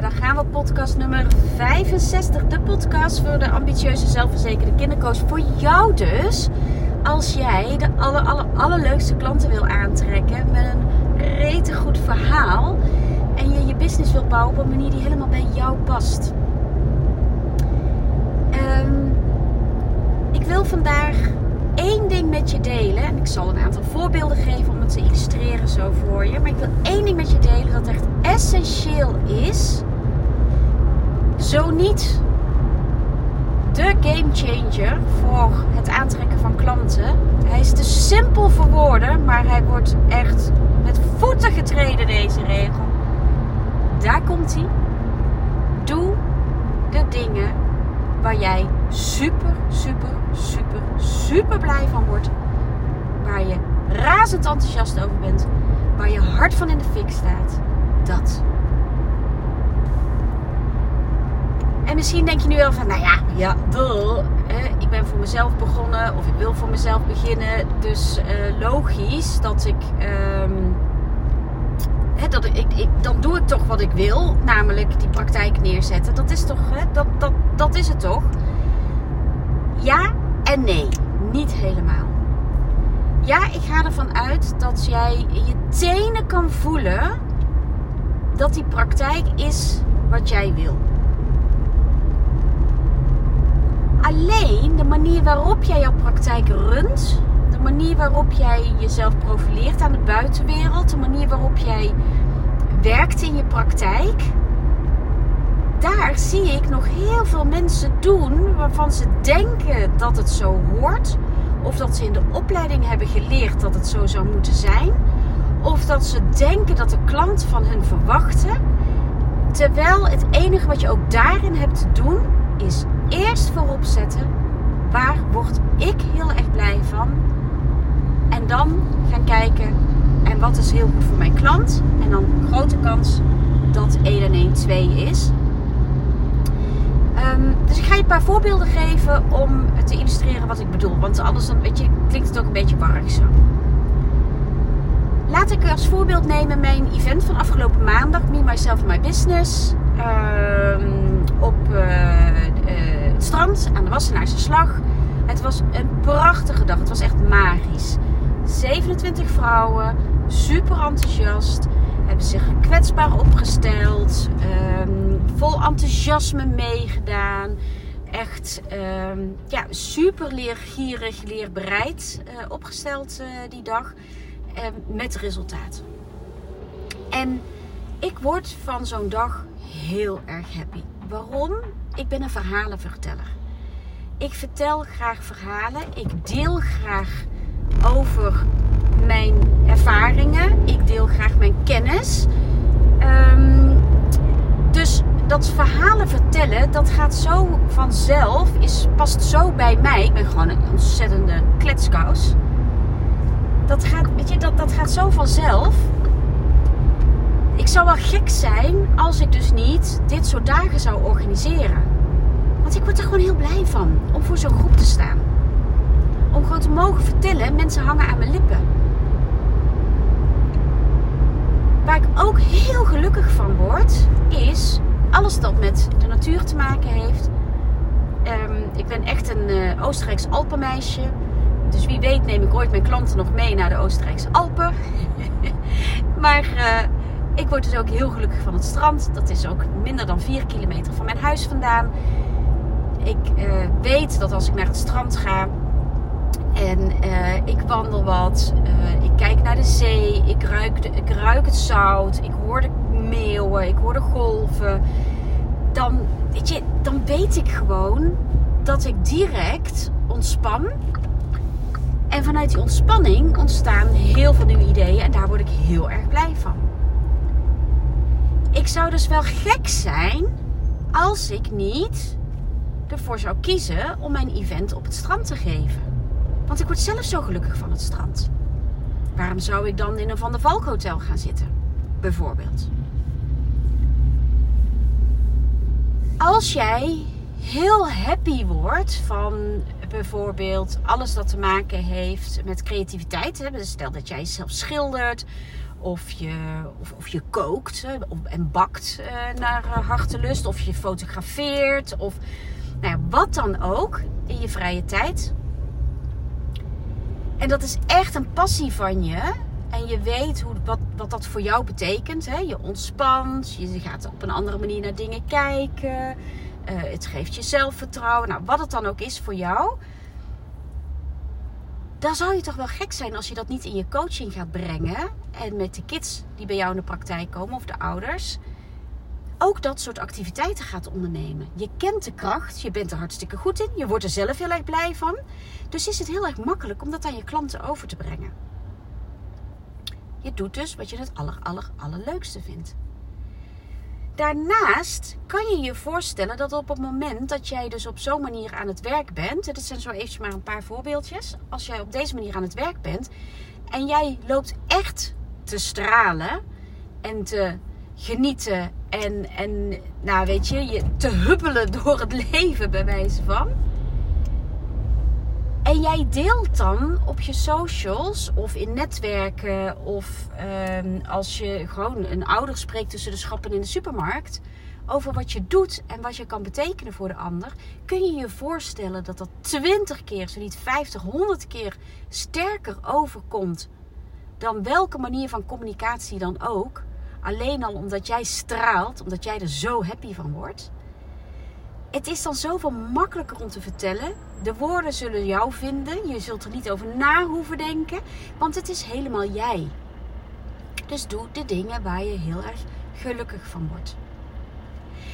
Dan gaan we podcast nummer 65. De podcast voor de ambitieuze, zelfverzekerde kindercoach. Voor jou dus. Als jij de aller, aller, allerleukste klanten wil aantrekken met een rete goed verhaal. En je je business wil bouwen op een manier die helemaal bij jou past. Met je delen. En ik zal een aantal voorbeelden geven om het te illustreren zo voor je. Maar ik wil één ding met je delen dat echt essentieel is. Zo niet de game changer voor het aantrekken van klanten. Hij is te simpel voor woorden, maar hij wordt echt met voeten getreden, deze regel. Daar komt hij. Doe de dingen waar jij super, super, super, super blij van wordt. Waar je razend enthousiast over bent. Waar je hart van in de fik staat. Dat. En misschien denk je nu wel van, nou ja, ja, duh, ik ben voor mezelf begonnen of ik wil voor mezelf beginnen. Dus uh, logisch dat ik, um, dat ik, ik, dan doe ik toch wat ik wil, namelijk die praktijk neerzetten. Dat is toch, hè, dat, dat, dat is het toch? Nee, niet helemaal. Ja, ik ga ervan uit dat jij je tenen kan voelen dat die praktijk is wat jij wil. Alleen de manier waarop jij jouw praktijk runt, de manier waarop jij jezelf profileert aan de buitenwereld, de manier waarop jij werkt in je praktijk, daar zie ik nog heel veel mensen doen waarvan ze denken dat het zo hoort. Of dat ze in de opleiding hebben geleerd dat het zo zou moeten zijn. Of dat ze denken dat de klant van hen verwachten. Terwijl het enige wat je ook daarin hebt te doen is eerst voorop zetten. Waar word ik heel erg blij van? En dan gaan kijken. En wat is heel goed voor mijn klant? En dan grote kans dat 1 en 1 2 is. Um, dus ik ga je een voorbeelden geven om te illustreren wat ik bedoel. Want anders dan, weet je, klinkt het ook een beetje warrig zo. Laat ik als voorbeeld nemen mijn event van afgelopen maandag. Me, Myself and My Business. Um, op uh, uh, het strand aan de Wassenaarse Slag. Het was een prachtige dag. Het was echt magisch. 27 vrouwen. Super enthousiast hebben zich kwetsbaar opgesteld, um, vol enthousiasme meegedaan. Echt um, ja, super leergierig, leerbereid uh, opgesteld uh, die dag. Uh, met resultaat. En ik word van zo'n dag heel erg happy. Waarom? Ik ben een verhalenverteller. Ik vertel graag verhalen. Ik deel graag over mijn ervaringen. Ik deel graag mijn kennis. Um, dus dat verhalen vertellen, dat gaat zo vanzelf, is, past zo bij mij. Ik ben gewoon een ontzettende kletskous. Dat gaat, weet je, dat, dat gaat zo vanzelf. Ik zou wel gek zijn als ik dus niet dit soort dagen zou organiseren. Want ik word er gewoon heel blij van om voor zo'n groep te staan. Om gewoon te mogen vertellen, mensen hangen aan mijn lippen. Waar ik ook heel gelukkig van word, is alles dat met de natuur te maken heeft. Um, ik ben echt een uh, Oostenrijks Alpenmeisje. Dus wie weet neem ik ooit mijn klanten nog mee naar de Oostenrijkse Alpen. maar uh, ik word dus ook heel gelukkig van het strand. Dat is ook minder dan 4 kilometer van mijn huis vandaan. Ik uh, weet dat als ik naar het strand ga, en ik wandel wat. Ik kijk naar de zee. Ik ruik, ik ruik het zout. Ik hoor de Ik hoor de golven. Dan weet, je, dan weet ik gewoon dat ik direct ontspan. En vanuit die ontspanning ontstaan heel veel nieuwe ideeën. En daar word ik heel erg blij van. Ik zou dus wel gek zijn als ik niet ervoor zou kiezen om mijn event op het strand te geven. Want ik word zelf zo gelukkig van het strand. Waarom zou ik dan in een Van der Valk hotel gaan zitten? Bijvoorbeeld. Als jij heel happy wordt van bijvoorbeeld alles dat te maken heeft met creativiteit. Hè? Dus stel dat jij zelf schildert of je, of, of je kookt en bakt eh, naar hartelust. Of je fotografeert. Of nou ja, wat dan ook in je vrije tijd. En dat is echt een passie van je. En je weet hoe, wat, wat dat voor jou betekent. Hè? Je ontspant. Je gaat op een andere manier naar dingen kijken. eh, het geeft je zelfvertrouwen. Nou, wat het dan ook is voor jou. Dan zou je toch wel gek zijn als je dat niet in je coaching gaat brengen. En met de kids die bij jou in de praktijk komen of de ouders. Ook dat soort activiteiten gaat ondernemen. Je kent de kracht, je bent er hartstikke goed in. Je wordt er zelf heel erg blij van. Dus is het heel erg makkelijk om dat aan je klanten over te brengen. Je doet dus wat je het aller, aller, allerleukste vindt. Daarnaast kan je je voorstellen dat op het moment dat jij dus op zo'n manier aan het werk bent, dit zijn zo even maar een paar voorbeeldjes, als jij op deze manier aan het werk bent en jij loopt echt te stralen en te genieten en, en nou weet je, je te huppelen door het leven bij wijze van. En jij deelt dan op je socials of in netwerken of ehm, als je gewoon een ouder spreekt tussen de schappen in de supermarkt over wat je doet en wat je kan betekenen voor de ander, kun je je voorstellen dat dat 20 keer, zo niet 50, 100 keer sterker overkomt dan welke manier van communicatie dan ook. Alleen al omdat jij straalt, omdat jij er zo happy van wordt. Het is dan zoveel makkelijker om te vertellen. De woorden zullen jou vinden. Je zult er niet over na hoeven denken. Want het is helemaal jij. Dus doe de dingen waar je heel erg gelukkig van wordt.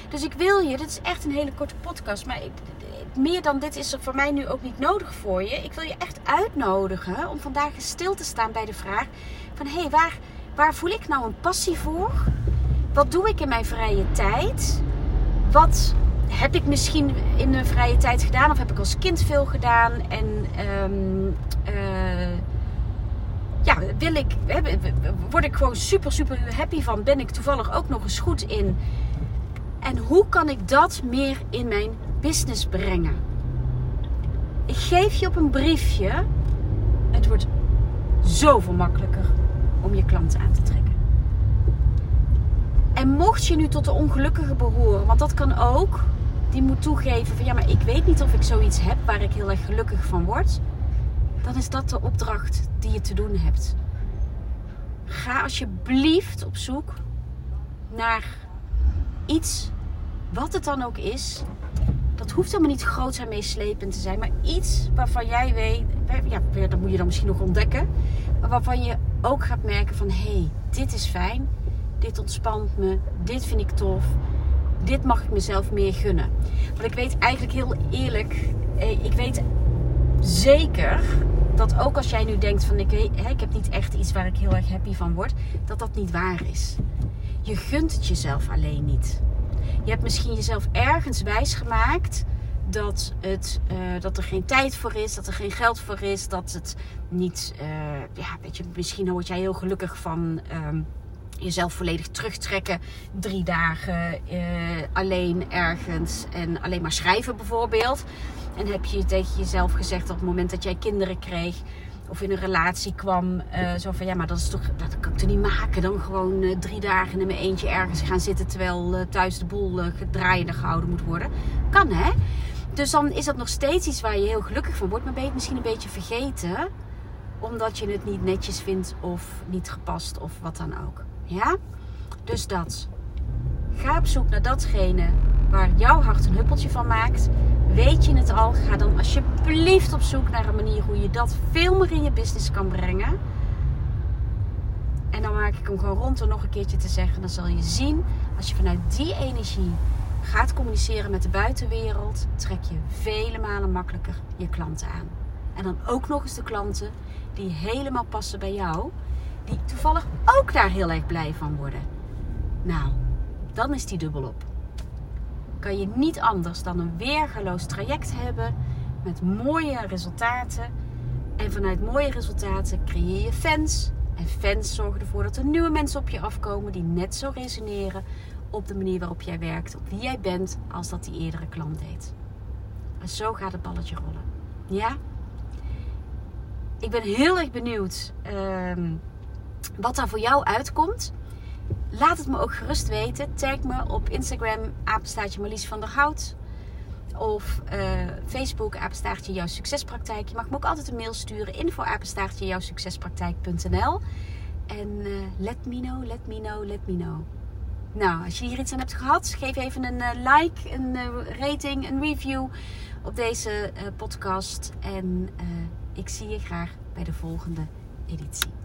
Dus ik wil je, dit is echt een hele korte podcast, maar meer dan dit is er voor mij nu ook niet nodig voor je. Ik wil je echt uitnodigen om vandaag stil te staan bij de vraag van hé, hey, waar, waar voel ik nou een passie voor? Wat doe ik in mijn vrije tijd? Wat heb ik misschien in mijn vrije tijd gedaan of heb ik als kind veel gedaan? En um, uh, ja, wil ik, word ik gewoon super, super happy van? Ben ik toevallig ook nog eens goed in? En hoe kan ik dat meer in mijn business brengen? Ik geef je op een briefje. Het wordt zoveel makkelijker om je klanten aan te trekken. En mocht je nu tot de ongelukkigen behoren, want dat kan ook, die moet toegeven van ja, maar ik weet niet of ik zoiets heb waar ik heel erg gelukkig van word. Dan is dat de opdracht die je te doen hebt. Ga alsjeblieft op zoek naar iets, wat het dan ook is. Dat hoeft helemaal niet groot en meeslepend te zijn, maar iets waarvan jij weet, ja, dat moet je dan misschien nog ontdekken, maar waarvan je ook gaat merken van hé, hey, dit is fijn, dit ontspant me, dit vind ik tof, dit mag ik mezelf meer gunnen. Want ik weet eigenlijk heel eerlijk, ik weet zeker dat ook als jij nu denkt van ik, ik heb niet echt iets waar ik heel erg happy van word, dat dat niet waar is. Je gunt het jezelf alleen niet. Je hebt misschien jezelf ergens wijsgemaakt dat, het, uh, dat er geen tijd voor is, dat er geen geld voor is, dat het niet, uh, ja, weet je, misschien word jij heel gelukkig van um, jezelf volledig terugtrekken, drie dagen uh, alleen ergens en alleen maar schrijven bijvoorbeeld. En heb je tegen jezelf gezegd op het moment dat jij kinderen kreeg, of in een relatie kwam, uh, zo van ja, maar dat is toch, dat kan ik toch niet maken. Dan gewoon uh, drie dagen in mijn eentje ergens gaan zitten terwijl thuis de boel draaiende gehouden moet worden. Kan hè? Dus dan is dat nog steeds iets waar je heel gelukkig van wordt, maar ben je het misschien een beetje vergeten, omdat je het niet netjes vindt of niet gepast of wat dan ook. Ja? Dus dat. Ga op zoek naar datgene waar jouw hart een huppeltje van maakt. Weet je het al? Ga dan alsjeblieft op zoek naar een manier hoe je dat veel meer in je business kan brengen. En dan maak ik hem gewoon rond om nog een keertje te zeggen. Dan zal je zien, als je vanuit die energie gaat communiceren met de buitenwereld, trek je vele malen makkelijker je klanten aan. En dan ook nog eens de klanten die helemaal passen bij jou, die toevallig ook daar heel erg blij van worden. Nou, dan is die dubbel op kan je niet anders dan een weergaloos traject hebben met mooie resultaten. En vanuit mooie resultaten creëer je fans. En fans zorgen ervoor dat er nieuwe mensen op je afkomen die net zo resoneren op de manier waarop jij werkt, op wie jij bent, als dat die eerdere klant deed. En zo gaat het balletje rollen. Ja? Ik ben heel erg benieuwd um, wat daar voor jou uitkomt. Laat het me ook gerust weten. Tag me op Instagram, apenstaartje Marlies van der Hout. Of uh, Facebook, apenstaartje jouw succespraktijk. Je mag me ook altijd een mail sturen. Info jouw succespraktijk.nl En uh, let me know, let me know, let me know. Nou, als je hier iets aan hebt gehad, geef even een uh, like, een rating, een review op deze podcast. En ik zie je graag bij de volgende editie.